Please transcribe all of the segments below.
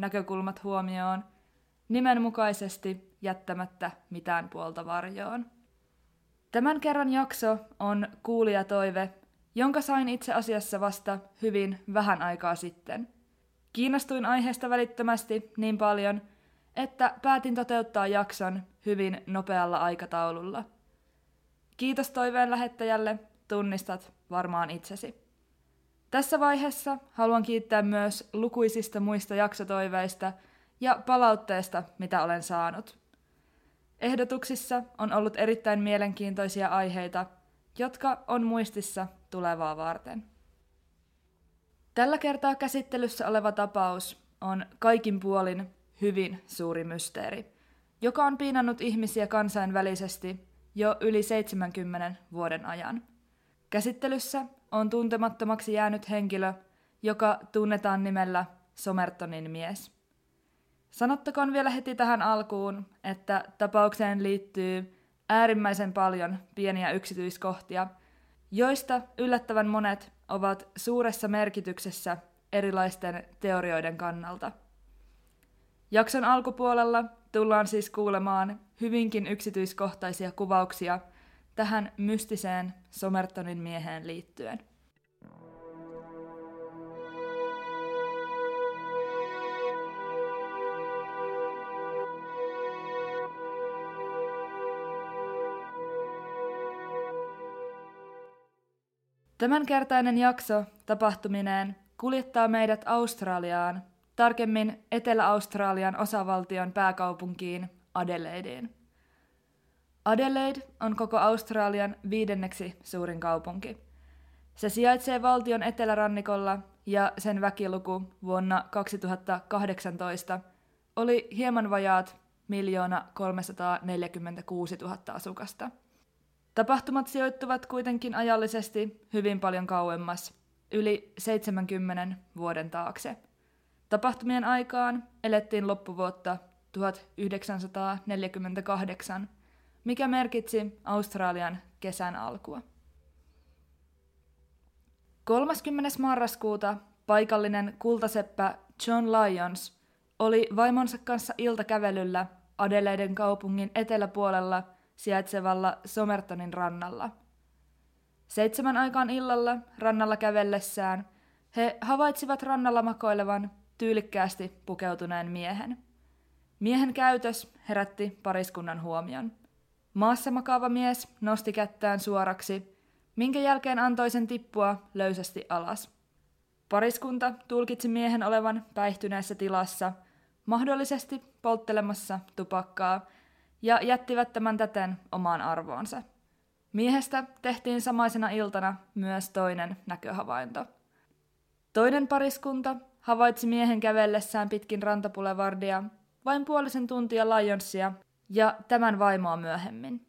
näkökulmat huomioon, nimenmukaisesti jättämättä mitään puolta varjoon. Tämän kerran jakso on kuulijatoive, jonka sain itse asiassa vasta hyvin vähän aikaa sitten. Kiinnostuin aiheesta välittömästi niin paljon, että päätin toteuttaa jakson hyvin nopealla aikataululla. Kiitos toiveen lähettäjälle, tunnistat varmaan itsesi. Tässä vaiheessa haluan kiittää myös lukuisista muista jaksotoiveista ja palautteesta, mitä olen saanut. Ehdotuksissa on ollut erittäin mielenkiintoisia aiheita, jotka on muistissa tulevaa varten. Tällä kertaa käsittelyssä oleva tapaus on kaikin puolin hyvin suuri mysteeri, joka on piinannut ihmisiä kansainvälisesti jo yli 70 vuoden ajan. Käsittelyssä on tuntemattomaksi jäänyt henkilö, joka tunnetaan nimellä Somertonin mies. Sanottakoon vielä heti tähän alkuun, että tapaukseen liittyy äärimmäisen paljon pieniä yksityiskohtia, joista yllättävän monet ovat suuressa merkityksessä erilaisten teorioiden kannalta. Jakson alkupuolella tullaan siis kuulemaan hyvinkin yksityiskohtaisia kuvauksia – tähän mystiseen Somertonin mieheen liittyen. Tämänkertainen jakso tapahtumineen kuljettaa meidät Australiaan, tarkemmin Etelä-Australian osavaltion pääkaupunkiin Adelaideen. Adelaide on koko Australian viidenneksi suurin kaupunki. Se sijaitsee valtion etelärannikolla ja sen väkiluku vuonna 2018 oli hieman vajaat miljoona 346 000 asukasta. Tapahtumat sijoittuvat kuitenkin ajallisesti hyvin paljon kauemmas, yli 70 vuoden taakse. Tapahtumien aikaan elettiin loppuvuotta 1948 mikä merkitsi Australian kesän alkua. 30. marraskuuta paikallinen kultaseppä John Lyons oli vaimonsa kanssa iltakävelyllä Adeleiden kaupungin eteläpuolella sijaitsevalla Somertonin rannalla. Seitsemän aikaan illalla rannalla kävellessään he havaitsivat rannalla makoilevan tyylikkäästi pukeutuneen miehen. Miehen käytös herätti pariskunnan huomion. Maassa makaava mies nosti kättään suoraksi, minkä jälkeen antoi sen tippua löysästi alas. Pariskunta tulkitsi miehen olevan päihtyneessä tilassa, mahdollisesti polttelemassa tupakkaa, ja jättivät tämän täten omaan arvoonsa. Miehestä tehtiin samaisena iltana myös toinen näköhavainto. Toinen pariskunta havaitsi miehen kävellessään pitkin rantapulevardia vain puolisen tuntia Lionsia ja tämän vaimoa myöhemmin.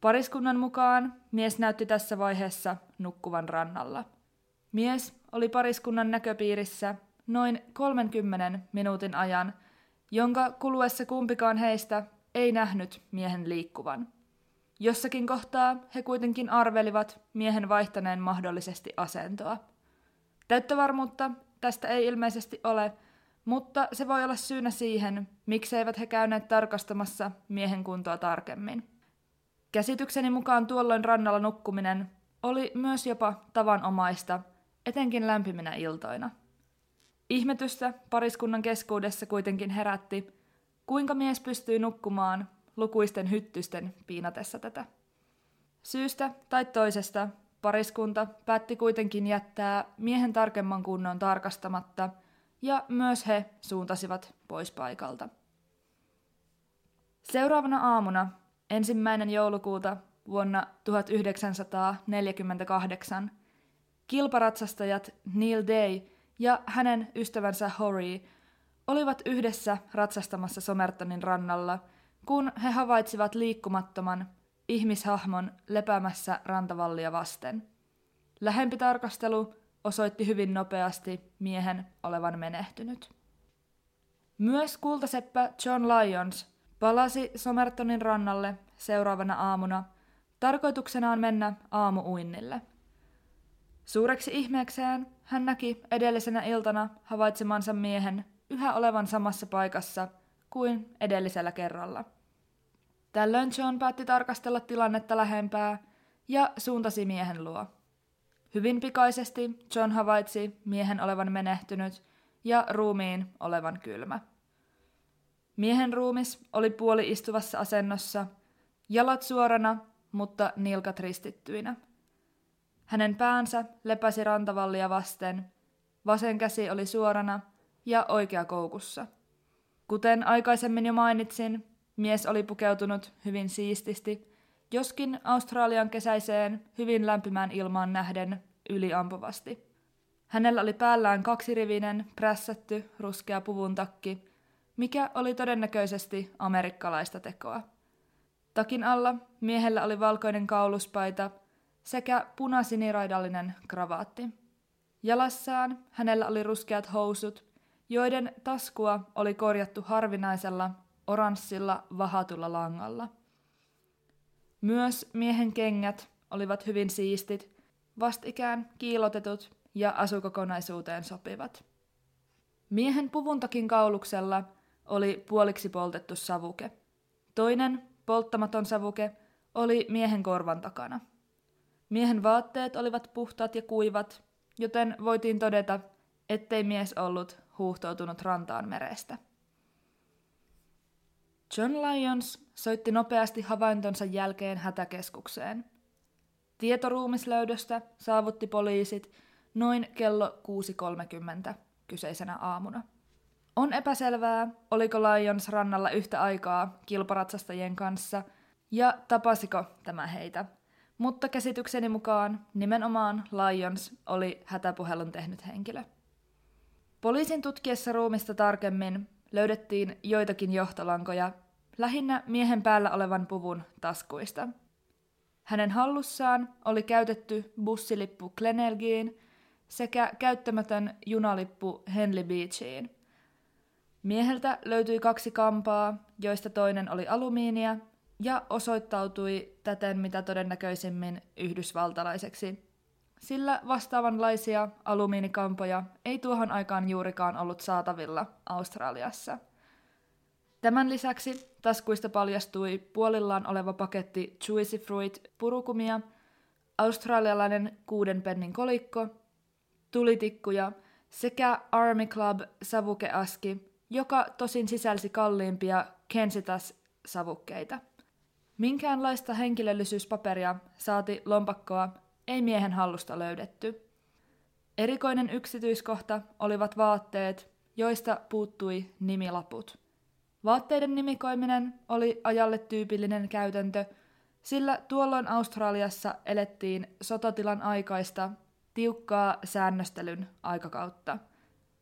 Pariskunnan mukaan mies näytti tässä vaiheessa nukkuvan rannalla. Mies oli pariskunnan näköpiirissä noin 30 minuutin ajan, jonka kuluessa kumpikaan heistä ei nähnyt miehen liikkuvan. Jossakin kohtaa he kuitenkin arvelivat miehen vaihtaneen mahdollisesti asentoa. Täyttä varmuutta tästä ei ilmeisesti ole, mutta se voi olla syynä siihen, mikseivät he käyneet tarkastamassa miehen kuntoa tarkemmin. Käsitykseni mukaan tuolloin rannalla nukkuminen oli myös jopa tavanomaista, etenkin lämpiminä iltoina. Ihmetystä pariskunnan keskuudessa kuitenkin herätti, kuinka mies pystyi nukkumaan lukuisten hyttysten piinatessa tätä. Syystä tai toisesta pariskunta päätti kuitenkin jättää miehen tarkemman kunnon tarkastamatta – ja myös he suuntasivat pois paikalta. Seuraavana aamuna, ensimmäinen joulukuuta vuonna 1948, kilparatsastajat Neil Day ja hänen ystävänsä Hori olivat yhdessä ratsastamassa Somertonin rannalla, kun he havaitsivat liikkumattoman ihmishahmon lepäämässä rantavallia vasten. Lähempi tarkastelu osoitti hyvin nopeasti miehen olevan menehtynyt. Myös kultaseppä John Lyons palasi Somertonin rannalle seuraavana aamuna tarkoituksenaan mennä aamuuinnille. Suureksi ihmeekseen hän näki edellisenä iltana havaitsemansa miehen yhä olevan samassa paikassa kuin edellisellä kerralla. Tällöin John päätti tarkastella tilannetta lähempää ja suuntasi miehen luo. Hyvin pikaisesti John havaitsi miehen olevan menehtynyt ja ruumiin olevan kylmä. Miehen ruumis oli puoli istuvassa asennossa, jalat suorana, mutta nilkat ristittyinä. Hänen päänsä lepäsi rantavallia vasten, vasen käsi oli suorana ja oikea koukussa. Kuten aikaisemmin jo mainitsin, mies oli pukeutunut hyvin siististi, joskin Australian kesäiseen hyvin lämpimään ilmaan nähden yliampuvasti. Hänellä oli päällään kaksirivinen, prässätty, ruskea puvun takki, mikä oli todennäköisesti amerikkalaista tekoa. Takin alla miehellä oli valkoinen kauluspaita sekä punasiniraidallinen kravaatti. Jalassaan hänellä oli ruskeat housut, joiden taskua oli korjattu harvinaisella oranssilla vahatulla langalla. Myös miehen kengät olivat hyvin siistit, vastikään kiilotetut ja asukokonaisuuteen sopivat. Miehen puvuntakin kauluksella oli puoliksi poltettu savuke. Toinen, polttamaton savuke, oli miehen korvan takana. Miehen vaatteet olivat puhtaat ja kuivat, joten voitiin todeta, ettei mies ollut huuhtoutunut rantaan merestä. John Lyons soitti nopeasti havaintonsa jälkeen hätäkeskukseen. Tietoruumislöydöstä saavutti poliisit noin kello 6.30 kyseisenä aamuna. On epäselvää, oliko Lyons rannalla yhtä aikaa kilparatsastajien kanssa ja tapasiko tämä heitä. Mutta käsitykseni mukaan nimenomaan Lyons oli hätäpuhelun tehnyt henkilö. Poliisin tutkiessa ruumista tarkemmin löydettiin joitakin johtolankoja, lähinnä miehen päällä olevan puvun taskuista. Hänen hallussaan oli käytetty bussilippu Glenelgiin sekä käyttämätön junalippu Henley Beachiin. Mieheltä löytyi kaksi kampaa, joista toinen oli alumiinia ja osoittautui täten mitä todennäköisimmin yhdysvaltalaiseksi sillä vastaavanlaisia alumiinikampoja ei tuohon aikaan juurikaan ollut saatavilla Australiassa. Tämän lisäksi taskuista paljastui puolillaan oleva paketti Juicy Fruit purukumia, australialainen kuuden pennin kolikko, tulitikkuja sekä Army Club savukeaski, joka tosin sisälsi kalliimpia Kensitas-savukkeita. Minkäänlaista henkilöllisyyspaperia saati lompakkoa ei miehen hallusta löydetty. Erikoinen yksityiskohta olivat vaatteet, joista puuttui nimilaput. Vaatteiden nimikoiminen oli ajalle tyypillinen käytäntö, sillä tuolloin Australiassa elettiin sotatilan aikaista tiukkaa säännöstelyn aikakautta,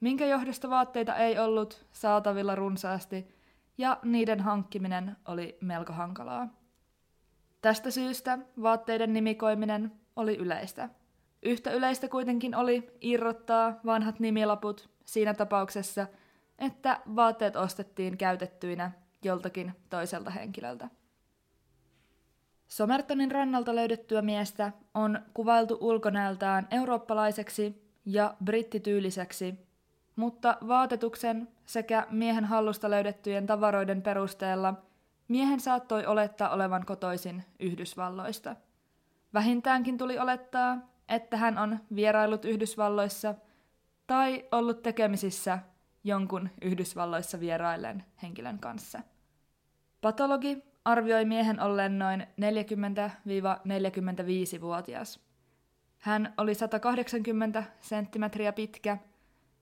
minkä johdosta vaatteita ei ollut saatavilla runsaasti ja niiden hankkiminen oli melko hankalaa. Tästä syystä vaatteiden nimikoiminen oli yleistä. Yhtä yleistä kuitenkin oli irrottaa vanhat nimilaput siinä tapauksessa, että vaatteet ostettiin käytettyinä joltakin toiselta henkilöltä. Somertonin rannalta löydettyä miestä on kuvailtu ulkonäöltään eurooppalaiseksi ja brittityyliseksi, mutta vaatetuksen sekä miehen hallusta löydettyjen tavaroiden perusteella miehen saattoi olettaa olevan kotoisin Yhdysvalloista – Vähintäänkin tuli olettaa, että hän on vierailut Yhdysvalloissa tai ollut tekemisissä jonkun Yhdysvalloissa vieraillen henkilön kanssa. Patologi arvioi miehen olleen noin 40-45-vuotias. Hän oli 180 senttimetriä pitkä,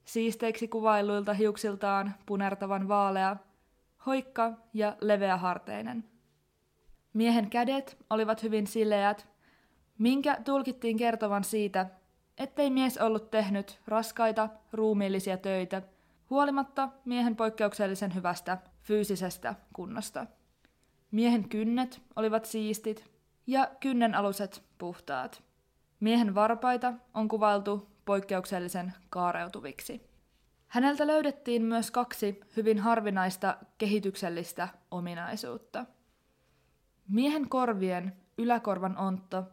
siisteiksi kuvailuilta hiuksiltaan punertavan vaalea, hoikka ja leveäharteinen. Miehen kädet olivat hyvin sileät minkä tulkittiin kertovan siitä, ettei mies ollut tehnyt raskaita, ruumiillisia töitä huolimatta miehen poikkeuksellisen hyvästä fyysisestä kunnosta. Miehen kynnet olivat siistit ja kynnen aluset puhtaat. Miehen varpaita on kuvailtu poikkeuksellisen kaareutuviksi. Häneltä löydettiin myös kaksi hyvin harvinaista kehityksellistä ominaisuutta. Miehen korvien yläkorvan ontto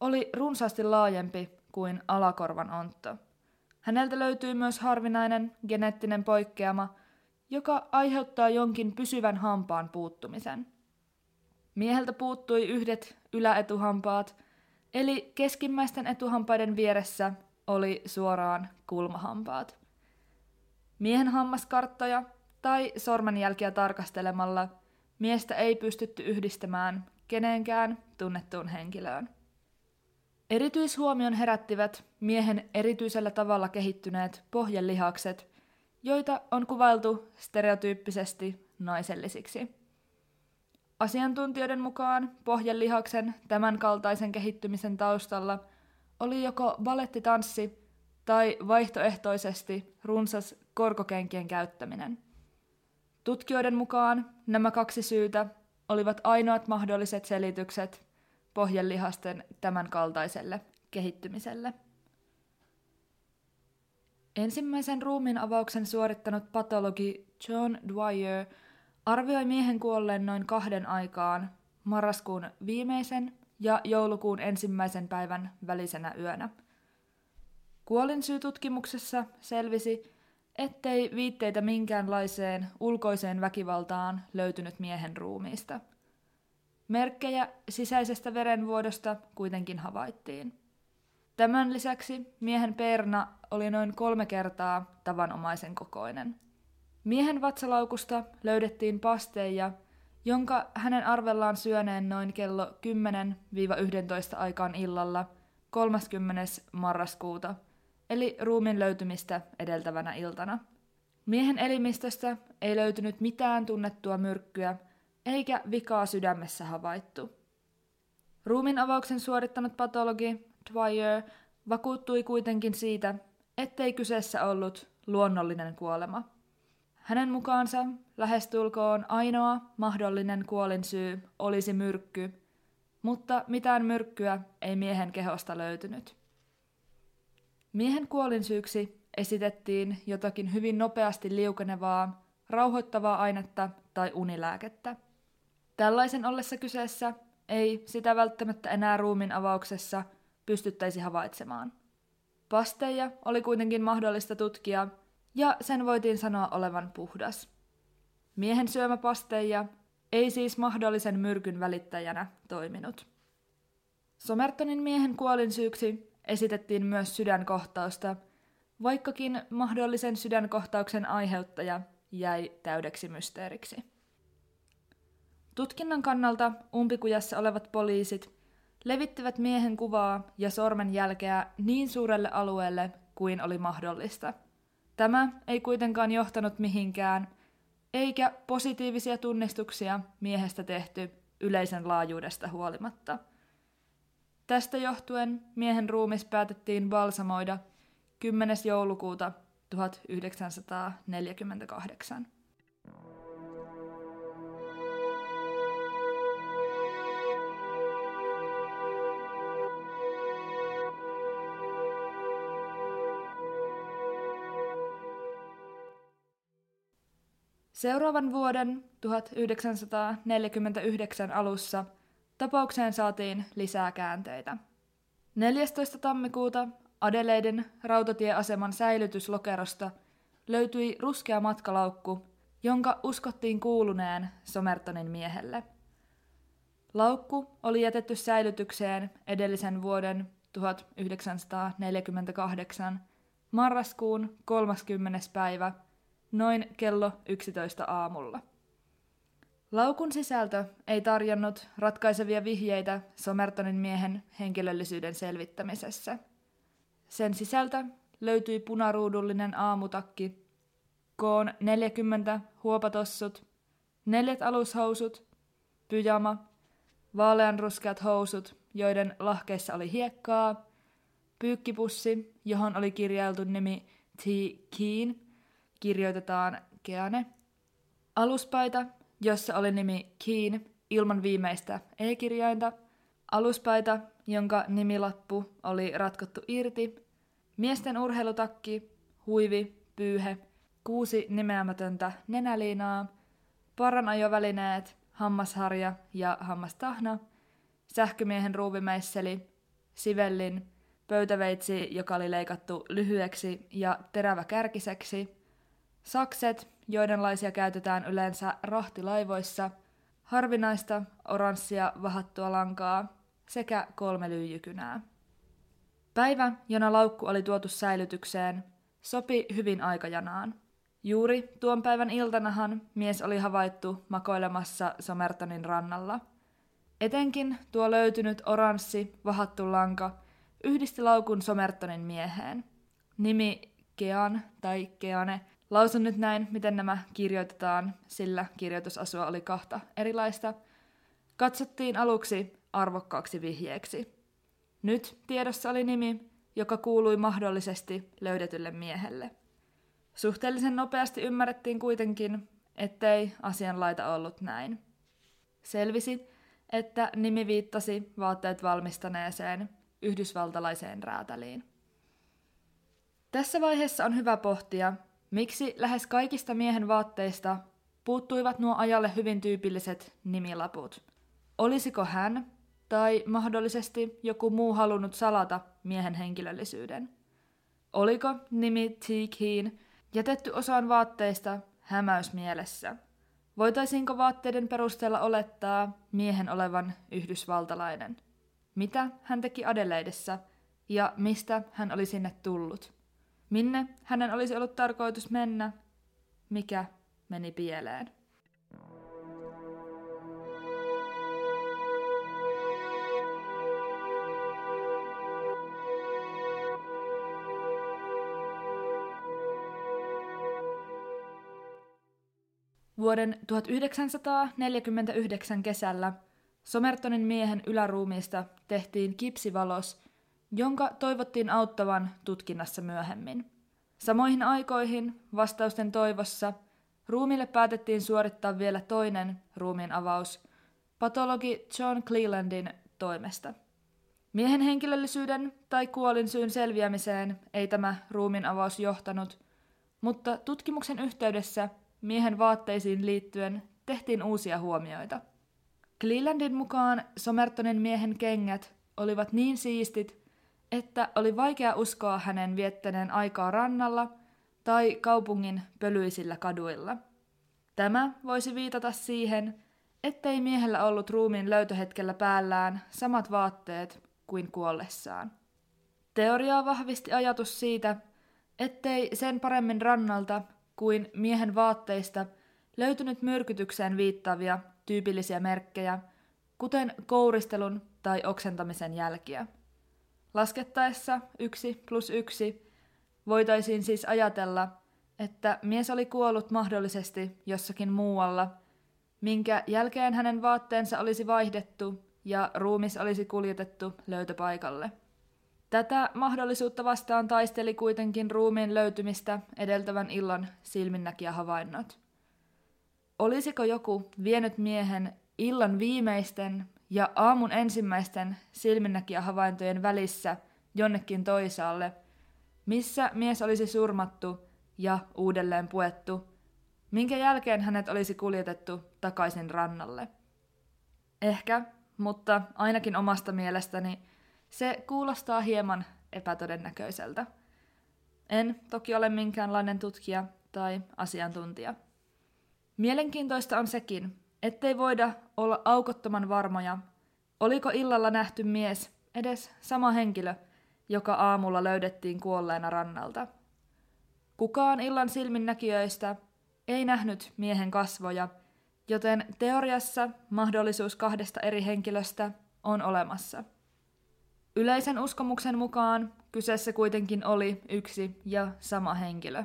oli runsaasti laajempi kuin alakorvan ontto. Häneltä löytyy myös harvinainen geneettinen poikkeama, joka aiheuttaa jonkin pysyvän hampaan puuttumisen. Mieheltä puuttui yhdet yläetuhampaat, eli keskimmäisten etuhampaiden vieressä oli suoraan kulmahampaat. Miehen hammaskarttoja tai sormenjälkiä tarkastelemalla miestä ei pystytty yhdistämään keneenkään tunnettuun henkilöön. Erityishuomion herättivät miehen erityisellä tavalla kehittyneet pohjelihakset, joita on kuvailtu stereotyyppisesti naisellisiksi. Asiantuntijoiden mukaan pohjelihaksen tämän kaltaisen kehittymisen taustalla oli joko balettitanssi tai vaihtoehtoisesti runsas korkokenkien käyttäminen. Tutkijoiden mukaan nämä kaksi syytä olivat ainoat mahdolliset selitykset pohjelihasten tämän kaltaiselle kehittymiselle. Ensimmäisen ruumiin avauksen suorittanut patologi John Dwyer arvioi miehen kuolleen noin kahden aikaan marraskuun viimeisen ja joulukuun ensimmäisen päivän välisenä yönä. Kuolinsyytutkimuksessa selvisi, ettei viitteitä minkäänlaiseen ulkoiseen väkivaltaan löytynyt miehen ruumiista. Merkkejä sisäisestä verenvuodosta kuitenkin havaittiin. Tämän lisäksi miehen perna oli noin kolme kertaa tavanomaisen kokoinen. Miehen vatsalaukusta löydettiin pasteja, jonka hänen arvellaan syöneen noin kello 10-11 aikaan illalla 30. marraskuuta – eli ruumin löytymistä edeltävänä iltana. Miehen elimistöstä ei löytynyt mitään tunnettua myrkkyä, eikä vikaa sydämessä havaittu. Ruumin avauksen suorittanut patologi Dwyer vakuuttui kuitenkin siitä, ettei kyseessä ollut luonnollinen kuolema. Hänen mukaansa lähestulkoon ainoa mahdollinen kuolinsyy olisi myrkky, mutta mitään myrkkyä ei miehen kehosta löytynyt. Miehen kuolinsyyksi esitettiin jotakin hyvin nopeasti liukenevaa, rauhoittavaa ainetta tai unilääkettä. Tällaisen ollessa kyseessä ei sitä välttämättä enää ruumin avauksessa pystyttäisi havaitsemaan. Pasteja oli kuitenkin mahdollista tutkia, ja sen voitiin sanoa olevan puhdas. Miehen syömä pasteja ei siis mahdollisen myrkyn välittäjänä toiminut. Somertonin miehen kuolinsyyksi esitettiin myös sydänkohtausta, vaikkakin mahdollisen sydänkohtauksen aiheuttaja jäi täydeksi mysteeriksi. Tutkinnan kannalta umpikujassa olevat poliisit levittivät miehen kuvaa ja sormenjälkeä niin suurelle alueelle kuin oli mahdollista. Tämä ei kuitenkaan johtanut mihinkään, eikä positiivisia tunnistuksia miehestä tehty yleisen laajuudesta huolimatta – Tästä johtuen miehen ruumis päätettiin balsamoida 10. joulukuuta 1948. Seuraavan vuoden 1949 alussa – Tapaukseen saatiin lisää käänteitä. 14. tammikuuta Adeleiden rautatieaseman säilytyslokerosta löytyi ruskea matkalaukku, jonka uskottiin kuuluneen Somertonin miehelle. Laukku oli jätetty säilytykseen edellisen vuoden 1948 marraskuun 30. päivä noin kello 11 aamulla. Laukun sisältö ei tarjonnut ratkaisevia vihjeitä Somertonin miehen henkilöllisyyden selvittämisessä. Sen sisältä löytyi punaruudullinen aamutakki, koon 40 huopatossut, neljät alushousut, pyjama, vaaleanruskeat housut, joiden lahkeissa oli hiekkaa, pyykkipussi, johon oli kirjailtu nimi T. Keen, kirjoitetaan Keane. Aluspaita, jossa oli nimi Keen ilman viimeistä e-kirjainta. Aluspaita, jonka nimilappu oli ratkottu irti. Miesten urheilutakki, huivi, pyyhe, kuusi nimeämätöntä nenäliinaa, paranajovälineet, hammasharja ja hammastahna, sähkömiehen ruuvimeisseli, sivellin, pöytäveitsi, joka oli leikattu lyhyeksi ja terävä kärkiseksi, sakset, joidenlaisia käytetään yleensä rahtilaivoissa, harvinaista oranssia vahattua lankaa sekä kolme lyijykynää. Päivä, jona laukku oli tuotu säilytykseen, sopi hyvin aikajanaan. Juuri tuon päivän iltanahan mies oli havaittu makoilemassa Somertonin rannalla. Etenkin tuo löytynyt oranssi, vahattu lanka yhdisti laukun Somertonin mieheen. Nimi Kean tai Keane Lausun nyt näin, miten nämä kirjoitetaan, sillä kirjoitusasua oli kahta erilaista. Katsottiin aluksi arvokkaaksi vihjeeksi. Nyt tiedossa oli nimi, joka kuului mahdollisesti löydetylle miehelle. Suhteellisen nopeasti ymmärrettiin kuitenkin, ettei asianlaita ollut näin. Selvisi, että nimi viittasi vaatteet valmistaneeseen yhdysvaltalaiseen räätäliin. Tässä vaiheessa on hyvä pohtia, Miksi lähes kaikista miehen vaatteista puuttuivat nuo ajalle hyvin tyypilliset nimilaput? Olisiko hän tai mahdollisesti joku muu halunnut salata miehen henkilöllisyyden? Oliko nimi T. Keen jätetty osaan vaatteista hämäysmielessä? Voitaisiinko vaatteiden perusteella olettaa miehen olevan yhdysvaltalainen? Mitä hän teki Adeleidessa ja mistä hän oli sinne tullut? Minne hänen olisi ollut tarkoitus mennä? Mikä meni pieleen? Vuoden 1949 kesällä Somertonin miehen yläruumiista tehtiin kipsivalos – jonka toivottiin auttavan tutkinnassa myöhemmin. Samoihin aikoihin, vastausten toivossa, ruumille päätettiin suorittaa vielä toinen ruumiin avaus patologi John Clelandin toimesta. Miehen henkilöllisyyden tai kuolinsyyn selviämiseen ei tämä ruumiin avaus johtanut, mutta tutkimuksen yhteydessä miehen vaatteisiin liittyen tehtiin uusia huomioita. Clelandin mukaan Somertonin miehen kengät olivat niin siistit, että oli vaikea uskoa hänen viettäneen aikaa rannalla tai kaupungin pölyisillä kaduilla. Tämä voisi viitata siihen, ettei miehellä ollut ruumiin löytöhetkellä päällään samat vaatteet kuin kuollessaan. Teoriaa vahvisti ajatus siitä, ettei sen paremmin rannalta kuin miehen vaatteista löytynyt myrkytykseen viittaavia tyypillisiä merkkejä, kuten kouristelun tai oksentamisen jälkiä. Laskettaessa yksi plus yksi voitaisiin siis ajatella, että mies oli kuollut mahdollisesti jossakin muualla, minkä jälkeen hänen vaatteensa olisi vaihdettu ja ruumis olisi kuljetettu löytöpaikalle. Tätä mahdollisuutta vastaan taisteli kuitenkin ruumiin löytymistä edeltävän illan silminnäkiä havainnot. Olisiko joku vienyt miehen illan viimeisten ja aamun ensimmäisten silminnäkijähavaintojen välissä jonnekin toisaalle, missä mies olisi surmattu ja uudelleen puettu, minkä jälkeen hänet olisi kuljetettu takaisin rannalle. Ehkä, mutta ainakin omasta mielestäni se kuulostaa hieman epätodennäköiseltä. En toki ole minkäänlainen tutkija tai asiantuntija. Mielenkiintoista on sekin, ettei voida olla aukottoman varmoja, oliko illalla nähty mies edes sama henkilö, joka aamulla löydettiin kuolleena rannalta. Kukaan illan silminnäkijöistä ei nähnyt miehen kasvoja, joten teoriassa mahdollisuus kahdesta eri henkilöstä on olemassa. Yleisen uskomuksen mukaan kyseessä kuitenkin oli yksi ja sama henkilö.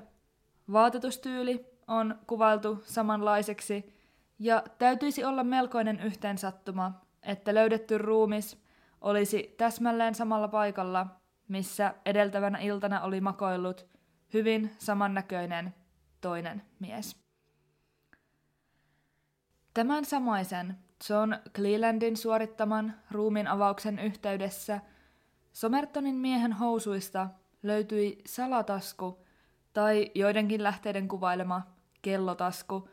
Vaatetustyyli on kuvailtu samanlaiseksi ja täytyisi olla melkoinen yhteensattuma, että löydetty ruumis olisi täsmälleen samalla paikalla, missä edeltävänä iltana oli makoillut hyvin samannäköinen toinen mies. Tämän samaisen John Clelandin suorittaman ruumin avauksen yhteydessä Somertonin miehen housuista löytyi salatasku tai joidenkin lähteiden kuvailema kellotasku,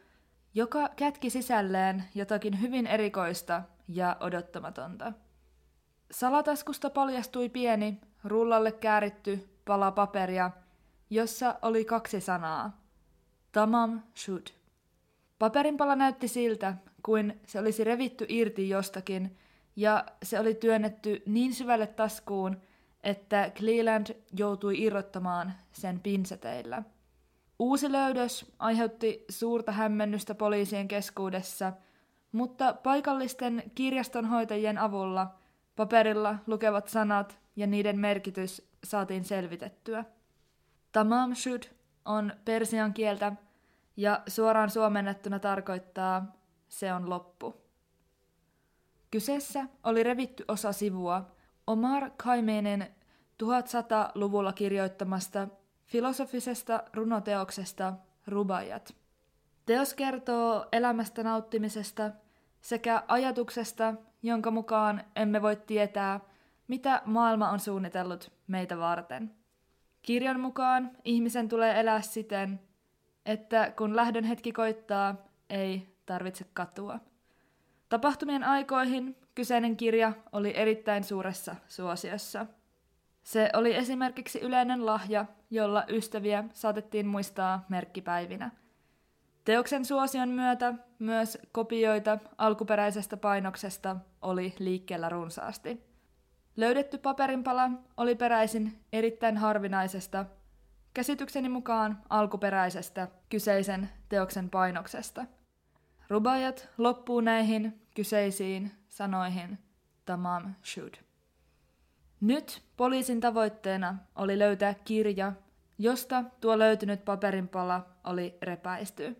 joka kätki sisälleen jotakin hyvin erikoista ja odottamatonta. Salataskusta paljastui pieni, rullalle kääritty pala paperia, jossa oli kaksi sanaa. Tamam shud. Paperinpala näytti siltä, kuin se olisi revitty irti jostakin, ja se oli työnnetty niin syvälle taskuun, että Cleland joutui irrottamaan sen pinseteillä. Uusi löydös aiheutti suurta hämmennystä poliisien keskuudessa, mutta paikallisten kirjastonhoitajien avulla paperilla lukevat sanat ja niiden merkitys saatiin selvitettyä. Tamam shud on persian kieltä ja suoraan suomennettuna tarkoittaa se on loppu. Kyseessä oli revitty osa sivua Omar Khaimenin 1100-luvulla kirjoittamasta filosofisesta runoteoksesta Rubajat. Teos kertoo elämästä nauttimisesta sekä ajatuksesta, jonka mukaan emme voi tietää, mitä maailma on suunnitellut meitä varten. Kirjan mukaan ihmisen tulee elää siten, että kun lähdön hetki koittaa, ei tarvitse katua. Tapahtumien aikoihin kyseinen kirja oli erittäin suuressa suosiossa. Se oli esimerkiksi yleinen lahja, jolla ystäviä saatettiin muistaa merkkipäivinä. Teoksen suosion myötä myös kopioita alkuperäisestä painoksesta oli liikkeellä runsaasti. Löydetty paperinpala oli peräisin erittäin harvinaisesta, käsitykseni mukaan alkuperäisestä kyseisen teoksen painoksesta – Rubajat loppuu näihin kyseisiin sanoihin tamam shud. Nyt poliisin tavoitteena oli löytää kirja, josta tuo löytynyt paperinpala oli repäisty.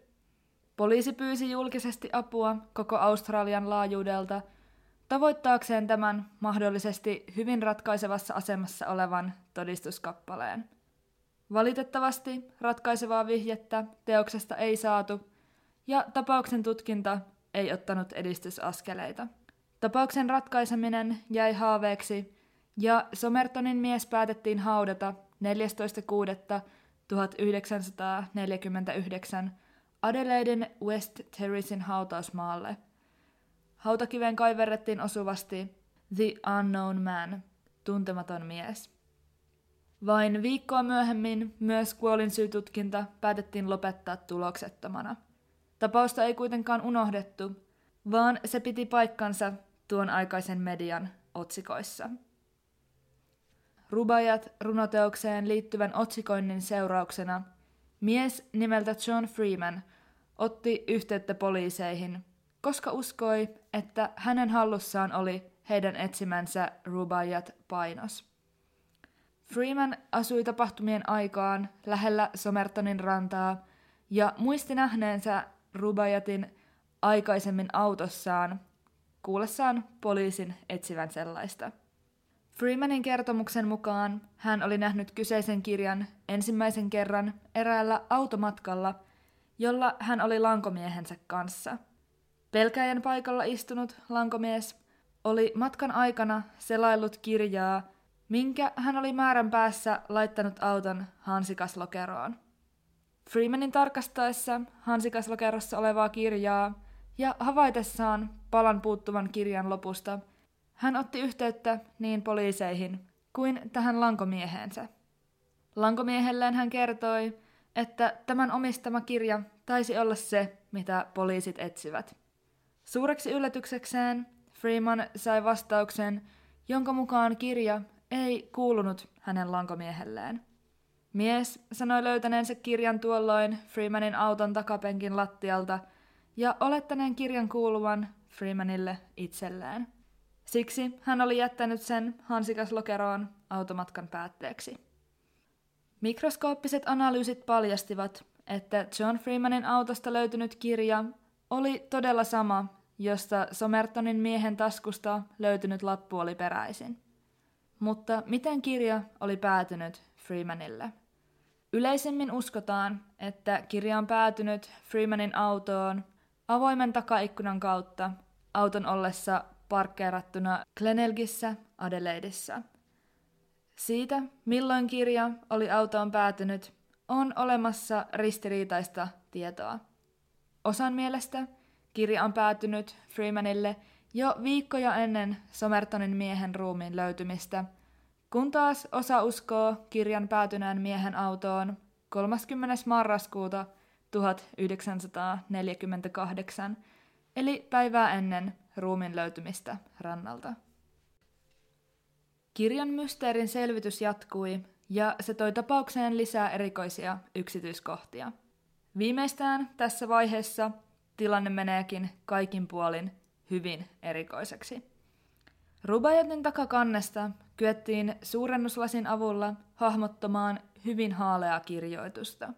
Poliisi pyysi julkisesti apua koko Australian laajuudelta tavoittaakseen tämän mahdollisesti hyvin ratkaisevassa asemassa olevan todistuskappaleen. Valitettavasti ratkaisevaa vihjettä teoksesta ei saatu – ja tapauksen tutkinta ei ottanut edistysaskeleita. Tapauksen ratkaiseminen jäi haaveeksi ja Somertonin mies päätettiin haudata 14.6.1949 Adelaiden West Terracin hautausmaalle. Hautakiveen kaiverrettiin osuvasti The Unknown Man, tuntematon mies. Vain viikkoa myöhemmin myös kuolinsyytutkinta päätettiin lopettaa tuloksettomana – Tapausta ei kuitenkaan unohdettu, vaan se piti paikkansa tuon aikaisen median otsikoissa. Rubajat runoteokseen liittyvän otsikoinnin seurauksena mies nimeltä John Freeman otti yhteyttä poliiseihin, koska uskoi, että hänen hallussaan oli heidän etsimänsä Rubajat painos. Freeman asui tapahtumien aikaan lähellä Somertonin rantaa ja muisti nähneensä Rubajatin aikaisemmin autossaan kuullessaan poliisin etsivän sellaista. Freemanin kertomuksen mukaan hän oli nähnyt kyseisen kirjan ensimmäisen kerran eräällä automatkalla, jolla hän oli lankomiehensä kanssa. Pelkäjän paikalla istunut lankomies oli matkan aikana selaillut kirjaa, minkä hän oli määrän päässä laittanut auton hansikaslokeroon. Freemanin tarkastaessa hansikaslokerossa olevaa kirjaa ja havaitessaan palan puuttuvan kirjan lopusta, hän otti yhteyttä niin poliiseihin kuin tähän lankomieheensä. Lankomiehelleen hän kertoi, että tämän omistama kirja taisi olla se, mitä poliisit etsivät. Suureksi yllätyksekseen Freeman sai vastauksen, jonka mukaan kirja ei kuulunut hänen lankomiehelleen. Mies sanoi löytäneensä kirjan tuolloin Freemanin auton takapenkin lattialta ja olettaneen kirjan kuuluvan Freemanille itselleen. Siksi hän oli jättänyt sen hansikaslokeroon automatkan päätteeksi. Mikroskooppiset analyysit paljastivat, että John Freemanin autosta löytynyt kirja oli todella sama, josta Somertonin miehen taskusta löytynyt lappu oli peräisin. Mutta miten kirja oli päätynyt Freemanille? Yleisemmin uskotaan, että kirja on päätynyt Freemanin autoon avoimen takaikkunan kautta auton ollessa parkkeerattuna Glenelgissä Adelaideissa. Siitä, milloin kirja oli autoon päätynyt, on olemassa ristiriitaista tietoa. Osan mielestä kirja on päätynyt Freemanille jo viikkoja ennen Somertonin miehen ruumiin löytymistä, kun taas osa uskoo kirjan päätyneen miehen autoon 30. marraskuuta 1948, eli päivää ennen ruumin löytymistä rannalta. Kirjan mysteerin selvitys jatkui ja se toi tapaukseen lisää erikoisia yksityiskohtia. Viimeistään tässä vaiheessa tilanne meneekin kaikin puolin hyvin erikoiseksi. Rubajatin takakannesta kyettiin suurennuslasin avulla hahmottamaan hyvin haaleaa kirjoitusta.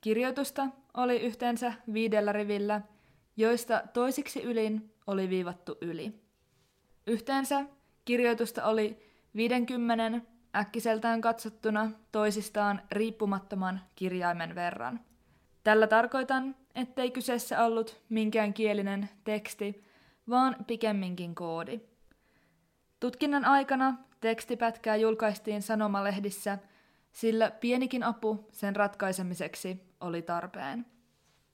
Kirjoitusta oli yhteensä viidellä rivillä, joista toisiksi ylin oli viivattu yli. Yhteensä kirjoitusta oli 50 äkkiseltään katsottuna toisistaan riippumattoman kirjaimen verran. Tällä tarkoitan, ettei kyseessä ollut minkään kielinen teksti, vaan pikemminkin koodi. Tutkinnan aikana tekstipätkää julkaistiin sanomalehdissä, sillä pienikin apu sen ratkaisemiseksi oli tarpeen.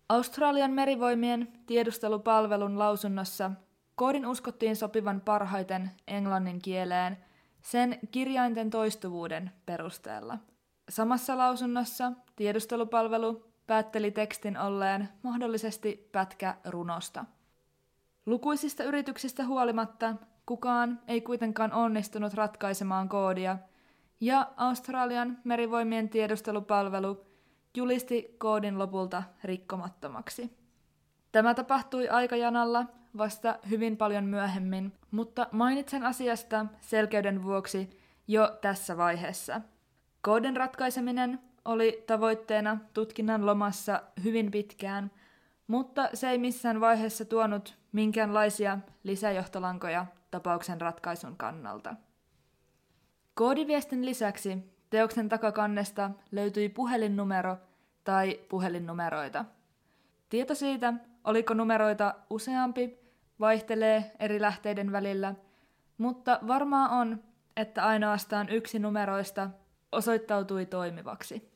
Australian merivoimien tiedustelupalvelun lausunnossa koodin uskottiin sopivan parhaiten englannin kieleen sen kirjainten toistuvuuden perusteella. Samassa lausunnossa tiedustelupalvelu päätteli tekstin olleen mahdollisesti pätkä runosta. Lukuisista yrityksistä huolimatta kukaan ei kuitenkaan onnistunut ratkaisemaan koodia, ja Australian merivoimien tiedustelupalvelu julisti koodin lopulta rikkomattomaksi. Tämä tapahtui aikajanalla vasta hyvin paljon myöhemmin, mutta mainitsen asiasta selkeyden vuoksi jo tässä vaiheessa. Koodin ratkaiseminen oli tavoitteena tutkinnan lomassa hyvin pitkään, mutta se ei missään vaiheessa tuonut minkäänlaisia lisäjohtolankoja tapauksen ratkaisun kannalta. Koodiviestin lisäksi teoksen takakannesta löytyi puhelinnumero tai puhelinnumeroita. Tieto siitä, oliko numeroita useampi, vaihtelee eri lähteiden välillä, mutta varmaa on, että ainoastaan yksi numeroista osoittautui toimivaksi.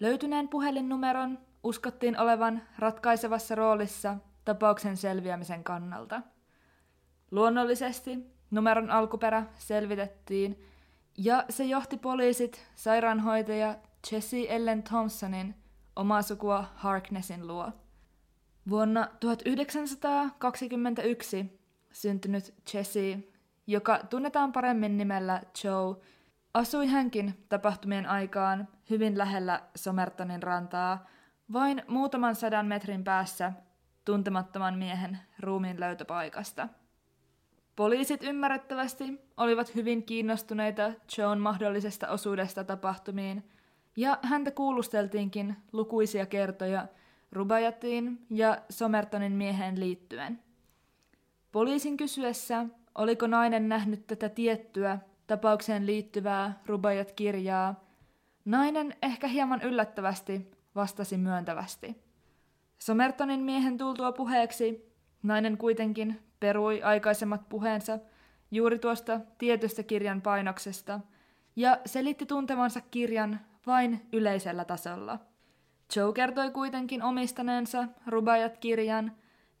Löytyneen puhelinnumeron uskottiin olevan ratkaisevassa roolissa tapauksen selviämisen kannalta. Luonnollisesti numeron alkuperä selvitettiin ja se johti poliisit sairaanhoitaja Jesse Ellen Thompsonin omaa sukua Harknessin luo. Vuonna 1921 syntynyt Jesse, joka tunnetaan paremmin nimellä Joe, asui hänkin tapahtumien aikaan hyvin lähellä Somertonin rantaa, vain muutaman sadan metrin päässä tuntemattoman miehen ruumiin löytöpaikasta. Poliisit ymmärrettävästi olivat hyvin kiinnostuneita Joan mahdollisesta osuudesta tapahtumiin, ja häntä kuulusteltiinkin lukuisia kertoja Rubajatiin ja Somertonin mieheen liittyen. Poliisin kysyessä, oliko nainen nähnyt tätä tiettyä tapaukseen liittyvää Rubajat-kirjaa, nainen ehkä hieman yllättävästi vastasi myöntävästi. Somertonin miehen tultua puheeksi nainen kuitenkin perui aikaisemmat puheensa juuri tuosta tietystä kirjan painoksesta ja selitti tuntevansa kirjan vain yleisellä tasolla. Joe kertoi kuitenkin omistaneensa Rubajat-kirjan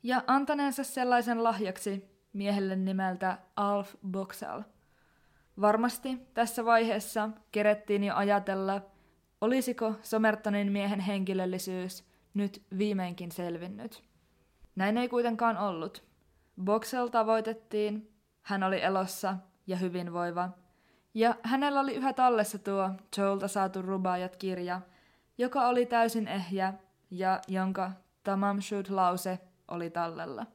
ja antaneensa sellaisen lahjaksi miehelle nimeltä Alf Boxall. Varmasti tässä vaiheessa kerettiin jo ajatella, olisiko Somertonin miehen henkilöllisyys nyt viimeinkin selvinnyt. Näin ei kuitenkaan ollut. Boxell tavoitettiin, hän oli elossa ja hyvinvoiva, ja hänellä oli yhä tallessa tuo Joelta saatu Rubaajat-kirja, joka oli täysin ehjä ja jonka Tamam Shud-lause oli tallella.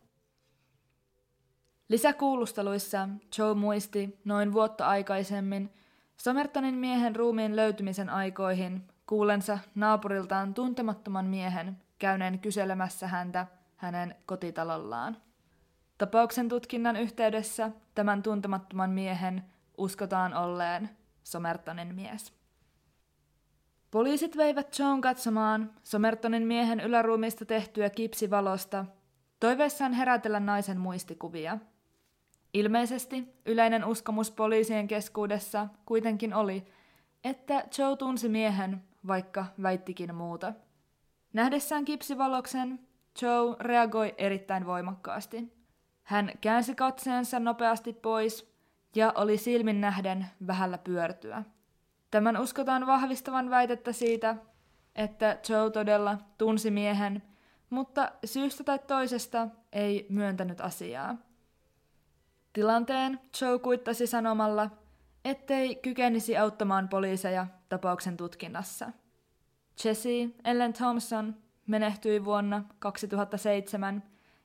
Lisäkuulusteluissa Joe muisti noin vuotta aikaisemmin Somertonin miehen ruumiin löytymisen aikoihin kuulensa naapuriltaan tuntemattoman miehen käyneen kyselemässä häntä hänen kotitalollaan. Tapauksen tutkinnan yhteydessä tämän tuntemattoman miehen uskotaan olleen Somertonin mies. Poliisit veivät Joan katsomaan Somertonin miehen yläruumista tehtyä kipsivalosta, toiveessaan herätellä naisen muistikuvia. Ilmeisesti yleinen uskomus poliisien keskuudessa kuitenkin oli, että Joe tunsi miehen, vaikka väittikin muuta. Nähdessään kipsivaloksen, Joe reagoi erittäin voimakkaasti. Hän käänsi katseensa nopeasti pois ja oli silmin nähden vähällä pyörtyä. Tämän uskotaan vahvistavan väitettä siitä, että Joe todella tunsi miehen, mutta syystä tai toisesta ei myöntänyt asiaa. Tilanteen Joe kuittasi sanomalla, ettei kykenisi auttamaan poliiseja tapauksen tutkinnassa. Jesse Ellen Thompson menehtyi vuonna 2007,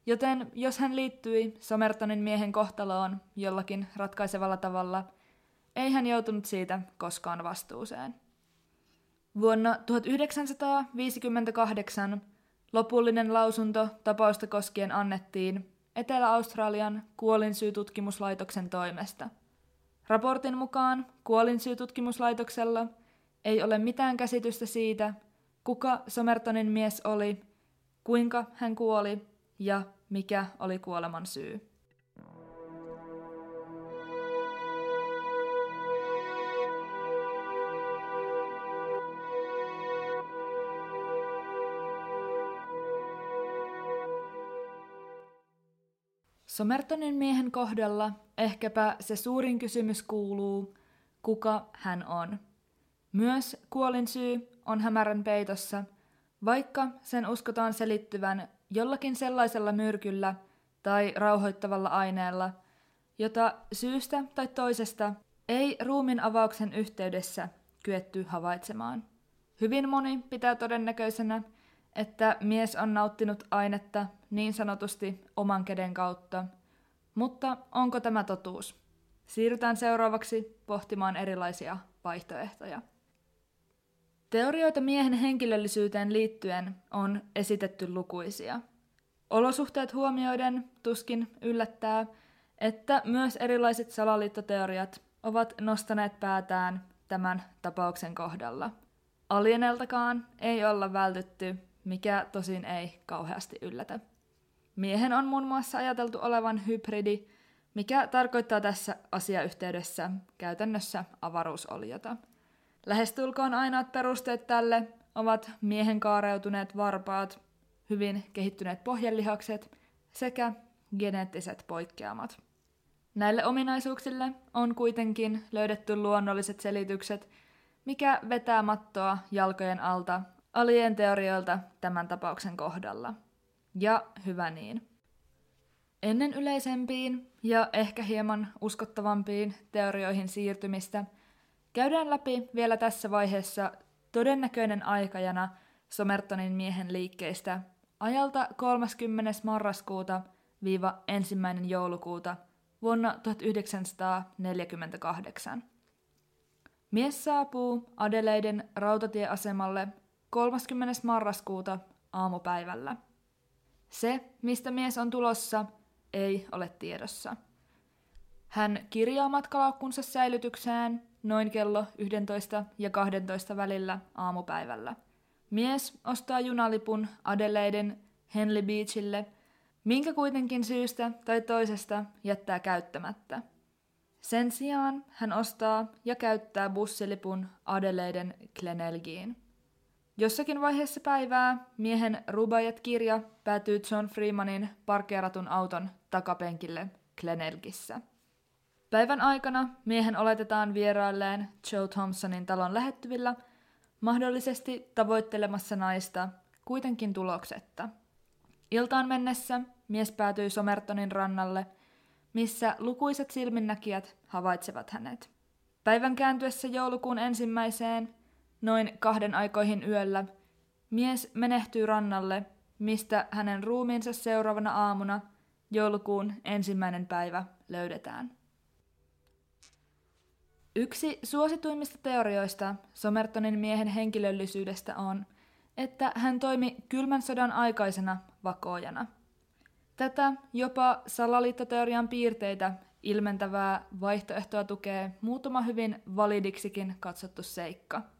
joten jos hän liittyi Somertonin miehen kohtaloon jollakin ratkaisevalla tavalla, ei hän joutunut siitä koskaan vastuuseen. Vuonna 1958 lopullinen lausunto tapausta koskien annettiin Etelä-Australian kuolinsyytutkimuslaitoksen toimesta. Raportin mukaan kuolinsyytutkimuslaitoksella ei ole mitään käsitystä siitä, kuka Somertonin mies oli, kuinka hän kuoli ja mikä oli kuoleman syy. Somertonin miehen kohdalla ehkäpä se suurin kysymys kuuluu, kuka hän on. Myös kuolin syy on hämärän peitossa, vaikka sen uskotaan selittyvän jollakin sellaisella myrkyllä tai rauhoittavalla aineella, jota syystä tai toisesta ei ruumin avauksen yhteydessä kyetty havaitsemaan. Hyvin moni pitää todennäköisenä, että mies on nauttinut ainetta niin sanotusti oman käden kautta. Mutta onko tämä totuus? Siirrytään seuraavaksi pohtimaan erilaisia vaihtoehtoja. Teorioita miehen henkilöllisyyteen liittyen on esitetty lukuisia. Olosuhteet huomioiden tuskin yllättää, että myös erilaiset salaliittoteoriat ovat nostaneet päätään tämän tapauksen kohdalla. Alieneltakaan ei olla vältytty, mikä tosin ei kauheasti yllätä. Miehen on muun muassa ajateltu olevan hybridi, mikä tarkoittaa tässä asiayhteydessä käytännössä avaruusoliota. Lähestulkoon ainoat perusteet tälle ovat miehen kaareutuneet varpaat, hyvin kehittyneet pohjelihakset sekä geneettiset poikkeamat. Näille ominaisuuksille on kuitenkin löydetty luonnolliset selitykset, mikä vetää mattoa jalkojen alta alien teorioilta tämän tapauksen kohdalla – ja hyvä niin. Ennen yleisempiin ja ehkä hieman uskottavampiin teorioihin siirtymistä käydään läpi vielä tässä vaiheessa todennäköinen aikajana Somertonin miehen liikkeistä ajalta 30. marraskuuta viiva ensimmäinen joulukuuta vuonna 1948. Mies saapuu Adeleiden rautatieasemalle 30. marraskuuta aamupäivällä – se, mistä mies on tulossa, ei ole tiedossa. Hän kirjaa matkalaukkunsa säilytykseen noin kello 11 ja 12 välillä aamupäivällä. Mies ostaa junalipun Adeleiden Henley Beachille, minkä kuitenkin syystä tai toisesta jättää käyttämättä. Sen sijaan hän ostaa ja käyttää bussilipun Adeleiden Glenelgiin. Jossakin vaiheessa päivää miehen Rubajat-kirja päätyy John Freemanin parkeeratun auton takapenkille Glenelgissä. Päivän aikana miehen oletetaan vierailleen Joe Thompsonin talon lähettyvillä, mahdollisesti tavoittelemassa naista, kuitenkin tuloksetta. Iltaan mennessä mies päätyi Somertonin rannalle, missä lukuiset silminnäkijät havaitsevat hänet. Päivän kääntyessä joulukuun ensimmäiseen Noin kahden aikoihin yöllä mies menehtyy rannalle, mistä hänen ruumiinsa seuraavana aamuna, joulukuun ensimmäinen päivä, löydetään. Yksi suosituimmista teorioista Somertonin miehen henkilöllisyydestä on, että hän toimi kylmän sodan aikaisena vakoojana. Tätä jopa salaliittoteorian piirteitä ilmentävää vaihtoehtoa tukee muutama hyvin validiksikin katsottu seikka –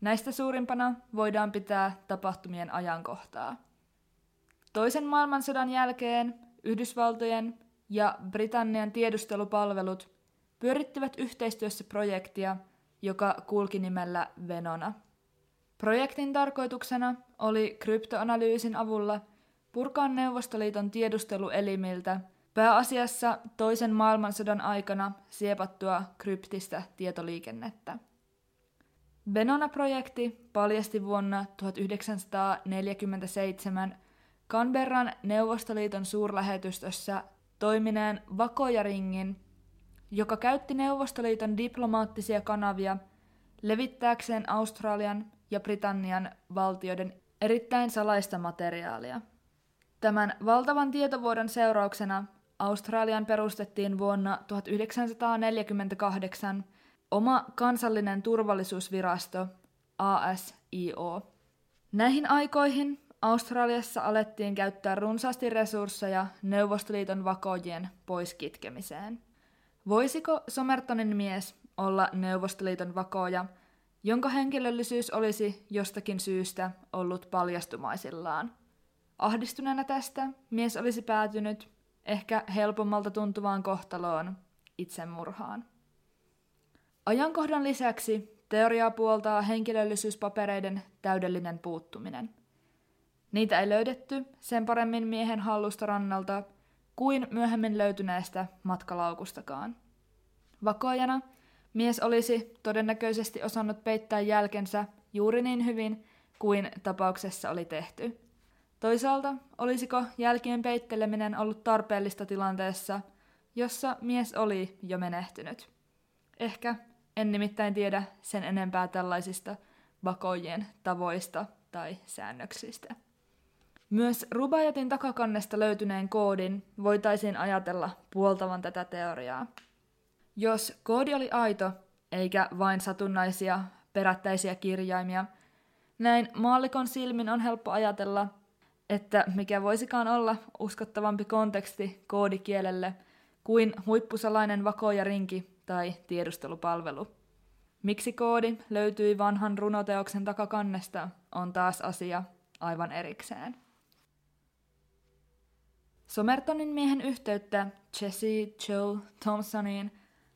Näistä suurimpana voidaan pitää tapahtumien ajankohtaa. Toisen maailmansodan jälkeen Yhdysvaltojen ja Britannian tiedustelupalvelut pyörittivät yhteistyössä projektia, joka kulki nimellä Venona. Projektin tarkoituksena oli kryptoanalyysin avulla purkaa Neuvostoliiton tiedusteluelimiltä pääasiassa toisen maailmansodan aikana siepattua kryptistä tietoliikennettä. Venona-projekti paljasti vuonna 1947 Canberran Neuvostoliiton suurlähetystössä toimineen Vakojaringin, joka käytti Neuvostoliiton diplomaattisia kanavia levittääkseen Australian ja Britannian valtioiden erittäin salaista materiaalia. Tämän valtavan tietovuodon seurauksena Australian perustettiin vuonna 1948 oma kansallinen turvallisuusvirasto ASIO. Näihin aikoihin Australiassa alettiin käyttää runsaasti resursseja Neuvostoliiton vakoojien poiskitkemiseen. Voisiko Somertonin mies olla Neuvostoliiton vakooja, jonka henkilöllisyys olisi jostakin syystä ollut paljastumaisillaan? Ahdistuneena tästä mies olisi päätynyt ehkä helpommalta tuntuvaan kohtaloon, itsemurhaan. Ajankohdan lisäksi teoriaa puoltaa henkilöllisyyspapereiden täydellinen puuttuminen. Niitä ei löydetty sen paremmin miehen hallusta rannalta kuin myöhemmin löytyneestä matkalaukustakaan. Vakoajana mies olisi todennäköisesti osannut peittää jälkensä juuri niin hyvin kuin tapauksessa oli tehty. Toisaalta olisiko jälkien peitteleminen ollut tarpeellista tilanteessa, jossa mies oli jo menehtynyt? Ehkä en nimittäin tiedä sen enempää tällaisista vakojen tavoista tai säännöksistä. Myös Rubajatin takakannesta löytyneen koodin voitaisiin ajatella puoltavan tätä teoriaa. Jos koodi oli aito, eikä vain satunnaisia perättäisiä kirjaimia, näin maallikon silmin on helppo ajatella, että mikä voisikaan olla uskottavampi konteksti koodikielelle kuin huippusalainen vakoja rinki tai tiedustelupalvelu. Miksi koodi löytyi vanhan runoteoksen takakannesta on taas asia aivan erikseen. Somertonin miehen yhteyttä Jesse Joe Thompsoniin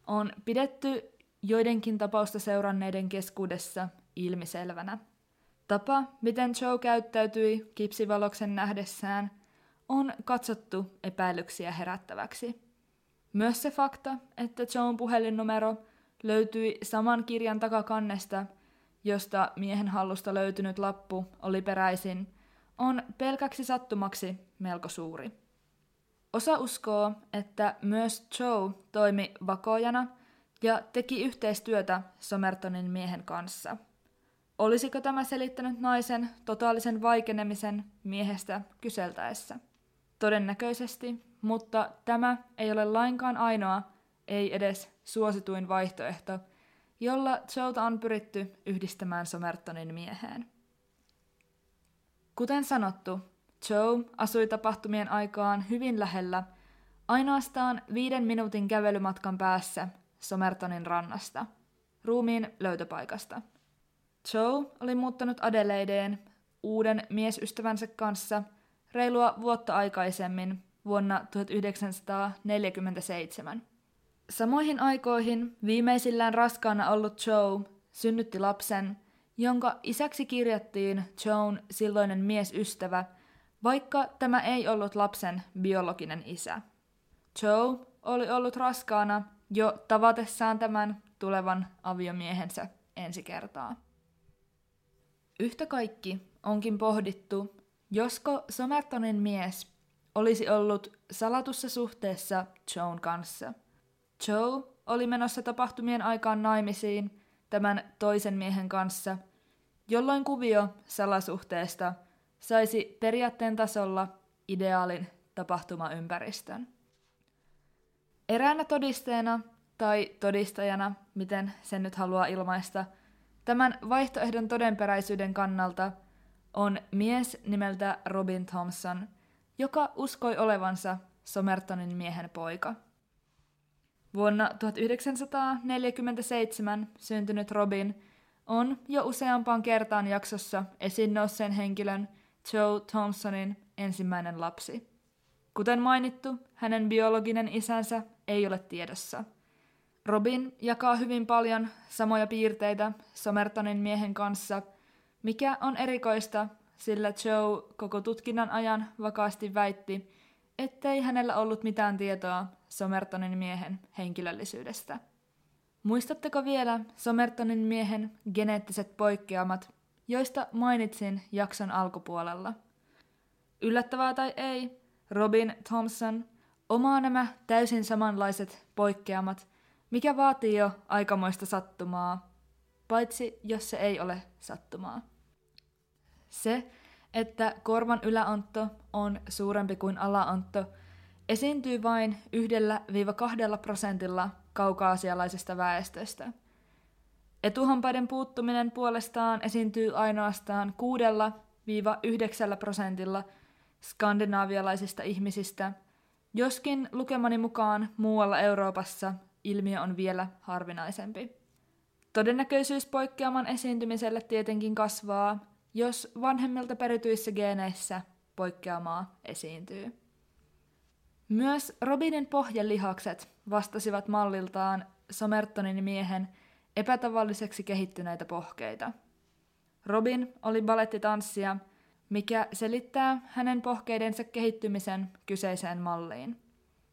on pidetty joidenkin tapausta seuranneiden keskuudessa ilmiselvänä. Tapa, miten Joe käyttäytyi kipsivaloksen nähdessään, on katsottu epäilyksiä herättäväksi. Myös se fakta, että Joan puhelinnumero löytyi saman kirjan takakannesta, josta miehen hallusta löytynyt lappu oli peräisin, on pelkäksi sattumaksi melko suuri. Osa uskoo, että myös Joe toimi vakoojana ja teki yhteistyötä Somertonin miehen kanssa. Olisiko tämä selittänyt naisen totaalisen vaikenemisen miehestä kyseltäessä? Todennäköisesti, mutta tämä ei ole lainkaan ainoa, ei edes suosituin vaihtoehto, jolla Joeta on pyritty yhdistämään Somertonin mieheen. Kuten sanottu, Joe asui tapahtumien aikaan hyvin lähellä, ainoastaan viiden minuutin kävelymatkan päässä Somertonin rannasta, ruumiin löytöpaikasta. Joe oli muuttanut Adeleideen uuden miesystävänsä kanssa reilua vuotta aikaisemmin vuonna 1947. Samoihin aikoihin viimeisillään raskaana ollut Joe synnytti lapsen, jonka isäksi kirjattiin Joan silloinen miesystävä – vaikka tämä ei ollut lapsen biologinen isä. Joe oli ollut raskaana jo tavatessaan tämän tulevan aviomiehensä ensi kertaa. Yhtä kaikki onkin pohdittu, josko Somertonin mies olisi ollut salatussa suhteessa Joan kanssa. Joe oli menossa tapahtumien aikaan naimisiin tämän toisen miehen kanssa, jolloin kuvio salasuhteesta – saisi periaatteen tasolla ideaalin tapahtumaympäristön. Eräänä todisteena tai todistajana, miten sen nyt haluaa ilmaista, tämän vaihtoehdon todenperäisyyden kannalta on mies nimeltä Robin Thompson, joka uskoi olevansa Somertonin miehen poika. Vuonna 1947 syntynyt Robin on jo useampaan kertaan jaksossa esiin nousseen henkilön Joe Thompsonin ensimmäinen lapsi. Kuten mainittu, hänen biologinen isänsä ei ole tiedossa. Robin jakaa hyvin paljon samoja piirteitä Somertonin miehen kanssa, mikä on erikoista, sillä Joe koko tutkinnan ajan vakaasti väitti, ettei hänellä ollut mitään tietoa Somertonin miehen henkilöllisyydestä. Muistatteko vielä Somertonin miehen geneettiset poikkeamat, joista mainitsin jakson alkupuolella? Yllättävää tai ei, Robin Thompson omaa nämä täysin samanlaiset poikkeamat, mikä vaatii jo aikamoista sattumaa, paitsi jos se ei ole sattumaa. Se, että korvan yläontto on suurempi kuin alaontto, esiintyy vain 1-2 prosentilla kaukaasialaisesta väestöstä. Etuhampaiden puuttuminen puolestaan esiintyy ainoastaan 6-9 prosentilla skandinaavialaisista ihmisistä, joskin lukemani mukaan muualla Euroopassa ilmiö on vielä harvinaisempi. Todennäköisyys poikkeaman esiintymiselle tietenkin kasvaa, jos vanhemmilta perityissä geeneissä poikkeamaa esiintyy. Myös Robinin pohjelihakset vastasivat malliltaan Somertonin miehen epätavalliseksi kehittyneitä pohkeita. Robin oli balettitanssia, mikä selittää hänen pohkeidensa kehittymisen kyseiseen malliin.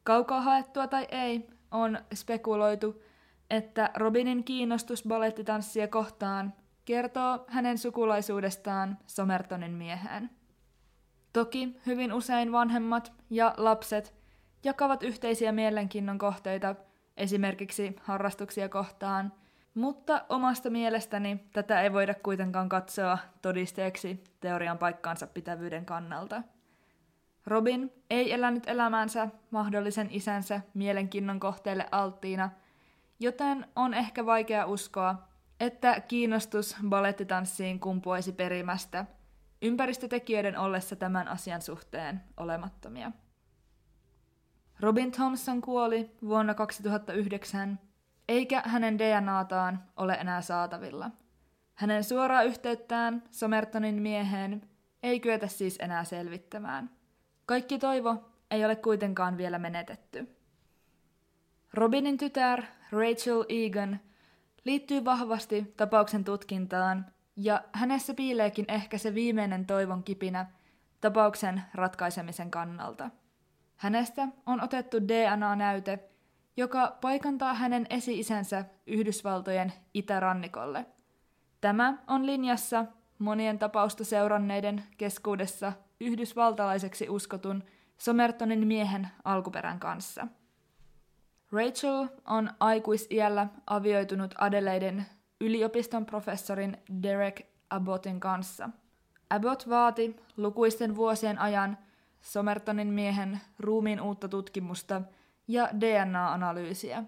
Kaukaa haettua tai ei, on spekuloitu, että Robinin kiinnostus balettitanssia kohtaan kertoo hänen sukulaisuudestaan Somertonin mieheen. Toki hyvin usein vanhemmat ja lapset jakavat yhteisiä mielenkiinnon kohteita, esimerkiksi harrastuksia kohtaan, mutta omasta mielestäni tätä ei voida kuitenkaan katsoa todisteeksi teorian paikkaansa pitävyyden kannalta. Robin ei elänyt elämäänsä mahdollisen isänsä mielenkiinnon kohteelle alttiina, joten on ehkä vaikea uskoa, että kiinnostus balettitanssiin kumpuaisi perimästä, ympäristötekijöiden ollessa tämän asian suhteen olemattomia. Robin Thompson kuoli vuonna 2009, eikä hänen DNAtaan ole enää saatavilla. Hänen suoraa yhteyttään Somertonin mieheen ei kyetä siis enää selvittämään. Kaikki toivo ei ole kuitenkaan vielä menetetty. Robinin tytär Rachel Egan liittyy vahvasti tapauksen tutkintaan, ja hänessä piileekin ehkä se viimeinen toivon kipinä tapauksen ratkaisemisen kannalta. Hänestä on otettu DNA-näyte, joka paikantaa hänen esi-isänsä Yhdysvaltojen itärannikolle. Tämä on linjassa monien tapausta seuranneiden keskuudessa yhdysvaltalaiseksi uskotun Somertonin miehen alkuperän kanssa – Rachel on aikuisiällä avioitunut Adelaiden yliopiston professorin Derek Abbottin kanssa. Abbott vaati lukuisten vuosien ajan Somertonin miehen ruumiin uutta tutkimusta ja DNA-analyysiä.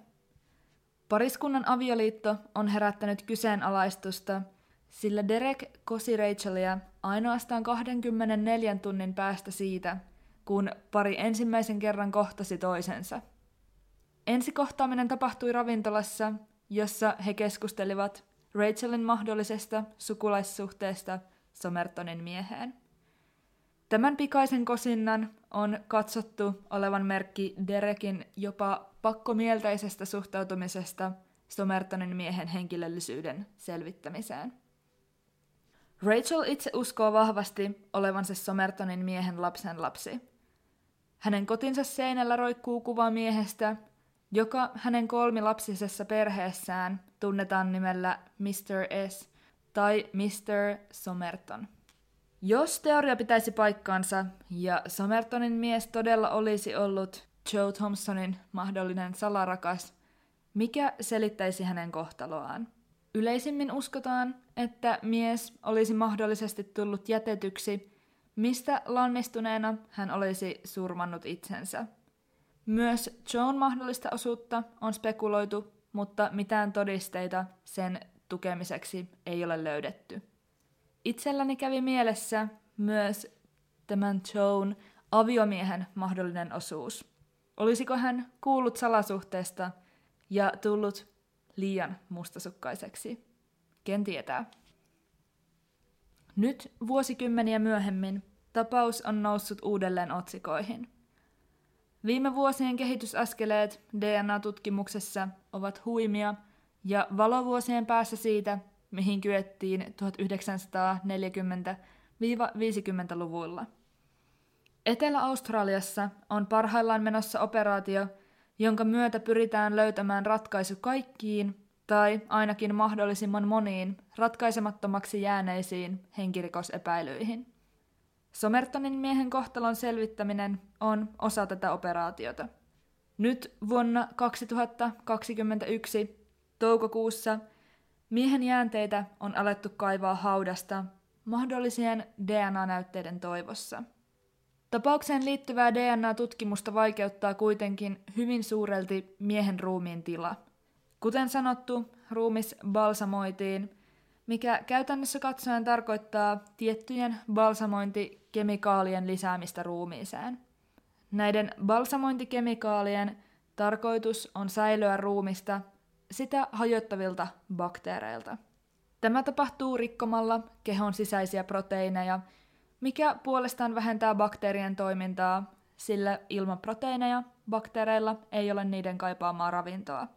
Pariskunnan avioliitto on herättänyt kyseenalaistusta, sillä Derek kosi Rachelia ainoastaan 24 tunnin päästä siitä, kun pari ensimmäisen kerran kohtasi toisensa – Ensikohtaaminen tapahtui ravintolassa, jossa he keskustelivat Rachelin mahdollisesta sukulaissuhteesta Somertonin mieheen. Tämän pikaisen kosinnan on katsottu olevan merkki Derekin jopa pakkomielteisestä suhtautumisesta Somertonin miehen henkilöllisyyden selvittämiseen. Rachel itse uskoo vahvasti olevansa Somertonin miehen lapsen lapsi. Hänen kotinsa seinällä roikkuu kuva miehestä, joka hänen kolmilapsisessa perheessään tunnetaan nimellä Mr. S tai Mr. Somerton. Jos teoria pitäisi paikkaansa ja Somertonin mies todella olisi ollut Joe Thompsonin mahdollinen salarakas, mikä selittäisi hänen kohtaloaan? Yleisimmin uskotaan, että mies olisi mahdollisesti tullut jätetyksi, mistä lannistuneena hän olisi surmannut itsensä. Myös Joan mahdollista osuutta on spekuloitu, mutta mitään todisteita sen tukemiseksi ei ole löydetty. Itselläni kävi mielessä myös tämän Joan aviomiehen mahdollinen osuus. Olisiko hän kuullut salasuhteesta ja tullut liian mustasukkaiseksi? ken tietää. Nyt vuosikymmeniä myöhemmin tapaus on noussut uudelleen otsikoihin. Viime vuosien kehitysaskeleet DNA-tutkimuksessa ovat huimia ja valovuosien päässä siitä, mihin kyettiin 1940-50-luvuilla. Etelä-Australiassa on parhaillaan menossa operaatio, jonka myötä pyritään löytämään ratkaisu kaikkiin tai ainakin mahdollisimman moniin ratkaisemattomaksi jääneisiin henkirikosepäilyihin. Somertonin miehen kohtalon selvittäminen on osa tätä operaatiota. Nyt vuonna 2021 toukokuussa miehen jäänteitä on alettu kaivaa haudasta mahdollisien DNA-näytteiden toivossa. Tapaukseen liittyvää DNA-tutkimusta vaikeuttaa kuitenkin hyvin suurelti miehen ruumiin tila. Kuten sanottu, ruumis balsamoitiin, mikä käytännössä katsoen tarkoittaa tiettyjen balsamointikemikaalien lisäämistä ruumiiseen. Näiden balsamointikemikaalien tarkoitus on säilyä ruumista sitä hajottavilta bakteereilta. Tämä tapahtuu rikkomalla kehon sisäisiä proteiineja, mikä puolestaan vähentää bakteerien toimintaa, sillä ilman proteiineja bakteereilla ei ole niiden kaipaamaa ravintoa.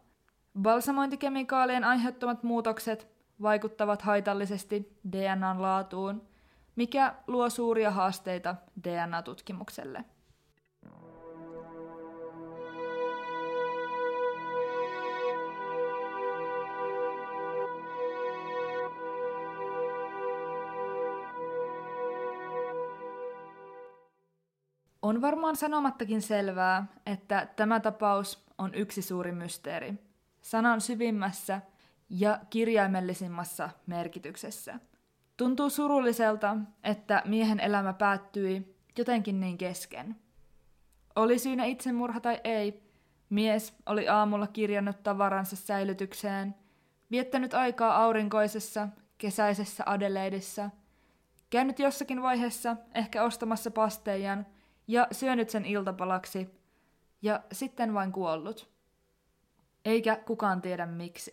Balsamointikemikaalien aiheuttamat muutokset vaikuttavat haitallisesti DNAn laatuun, mikä luo suuria haasteita DNA-tutkimukselle. On varmaan sanomattakin selvää, että tämä tapaus on yksi suuri mysteeri. Sanan syvimmässä ja kirjaimellisimmassa merkityksessä. Tuntuu surulliselta, että miehen elämä päättyi jotenkin niin kesken. Oli syynä itsemurha tai ei, mies oli aamulla kirjannut tavaransa säilytykseen, viettänyt aikaa aurinkoisessa, kesäisessä Adeleidissa, käynyt jossakin vaiheessa ehkä ostamassa pasteijan ja syönyt sen iltapalaksi, ja sitten vain kuollut. Eikä kukaan tiedä miksi.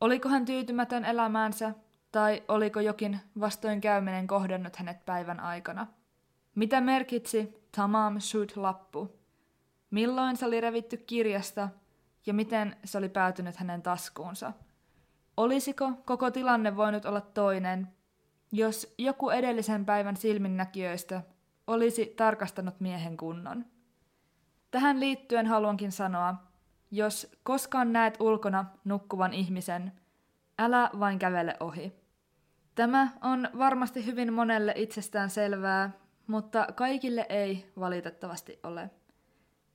Oliko hän tyytymätön elämäänsä, tai oliko jokin vastoinkäyminen kohdannut hänet päivän aikana? Mitä merkitsi Tamam Shud-lappu? Milloin se oli revitty kirjasta, ja miten se oli päätynyt hänen taskuunsa? Olisiko koko tilanne voinut olla toinen, jos joku edellisen päivän silminnäkijöistä olisi tarkastanut miehen kunnon? Tähän liittyen haluankin sanoa, jos koskaan näet ulkona nukkuvan ihmisen, älä vain kävele ohi. Tämä on varmasti hyvin monelle itsestään selvää, mutta kaikille ei valitettavasti ole.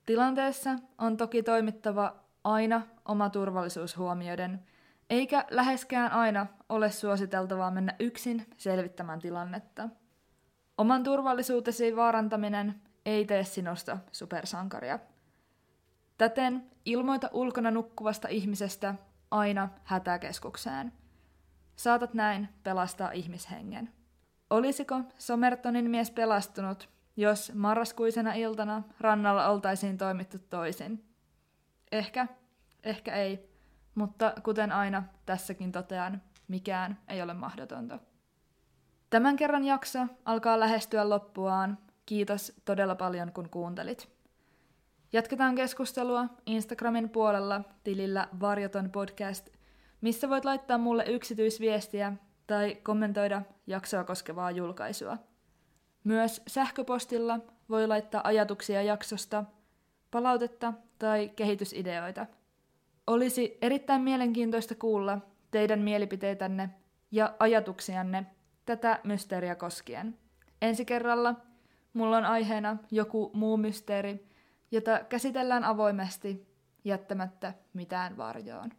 Tilanteessa on toki toimittava aina oma turvallisuus huomioiden, eikä läheskään aina ole suositeltavaa mennä yksin selvittämään tilannetta. Oman turvallisuutesi vaarantaminen ei tee sinusta supersankaria. Täten ilmoita ulkona nukkuvasta ihmisestä aina hätäkeskukseen. Saatat näin pelastaa ihmishengen. Olisiko Somertonin mies pelastunut, jos marraskuisena iltana rannalla oltaisiin toimittu toisin? Ehkä, ehkä ei, mutta kuten aina tässäkin totean, mikään ei ole mahdotonta. Tämän kerran jakso alkaa lähestyä loppuaan. Kiitos todella paljon kun kuuntelit. Jatketaan keskustelua Instagramin puolella tilillä Varjoton podcast, missä voit laittaa mulle yksityisviestiä tai kommentoida jaksoa koskevaa julkaisua. Myös sähköpostilla voi laittaa ajatuksia jaksosta, palautetta tai kehitysideoita. Olisi erittäin mielenkiintoista kuulla teidän mielipiteitänne ja ajatuksianne tätä mysteeriä koskien. Ensi kerralla mulla on aiheena joku muu mysteeri, jota käsitellään avoimesti jättämättä mitään varjoon.